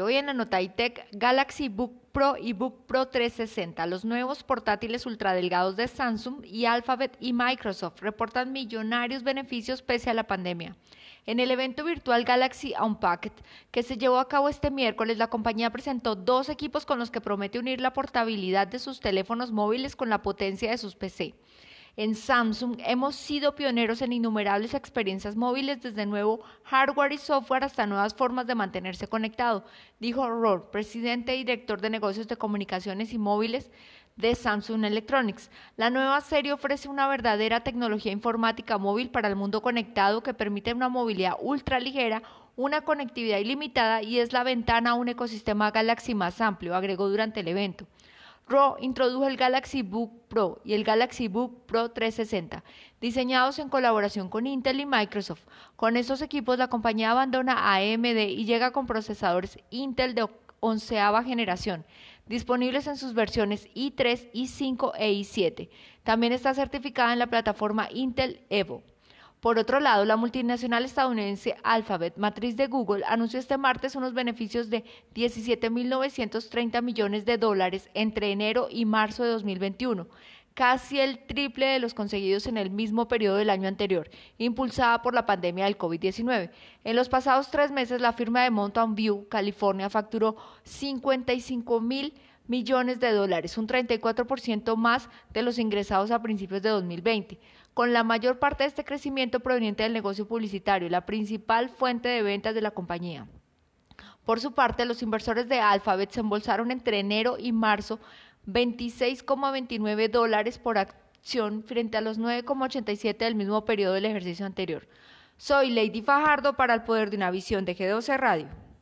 Hoy en la nota iTech, Galaxy Book Pro y Book Pro 360, los nuevos portátiles ultradelgados de Samsung y Alphabet y Microsoft reportan millonarios beneficios pese a la pandemia. En el evento virtual Galaxy Unpacked, que se llevó a cabo este miércoles, la compañía presentó dos equipos con los que promete unir la portabilidad de sus teléfonos móviles con la potencia de sus PC. En Samsung hemos sido pioneros en innumerables experiencias móviles, desde nuevo hardware y software hasta nuevas formas de mantenerse conectado, dijo Rohr, presidente y director de negocios de comunicaciones y móviles de Samsung Electronics. La nueva serie ofrece una verdadera tecnología informática móvil para el mundo conectado que permite una movilidad ultra ligera, una conectividad ilimitada y es la ventana a un ecosistema Galaxy más amplio, agregó durante el evento. Pro introdujo el Galaxy Book Pro y el Galaxy Book Pro 360, diseñados en colaboración con Intel y Microsoft. Con estos equipos la compañía abandona a AMD y llega con procesadores Intel de onceava generación, disponibles en sus versiones i3, i5 e i7. También está certificada en la plataforma Intel Evo. Por otro lado, la multinacional estadounidense Alphabet, matriz de Google, anunció este martes unos beneficios de 17.930 millones de dólares entre enero y marzo de 2021, casi el triple de los conseguidos en el mismo periodo del año anterior, impulsada por la pandemia del COVID-19. En los pasados tres meses, la firma de Mountain View, California, facturó 55 mil millones de dólares, un 34% más de los ingresados a principios de 2020, con la mayor parte de este crecimiento proveniente del negocio publicitario, la principal fuente de ventas de la compañía. Por su parte, los inversores de Alphabet se embolsaron entre enero y marzo 26,29 dólares por acción frente a los 9,87 del mismo periodo del ejercicio anterior. Soy Lady Fajardo para el Poder de una Visión de G12 Radio.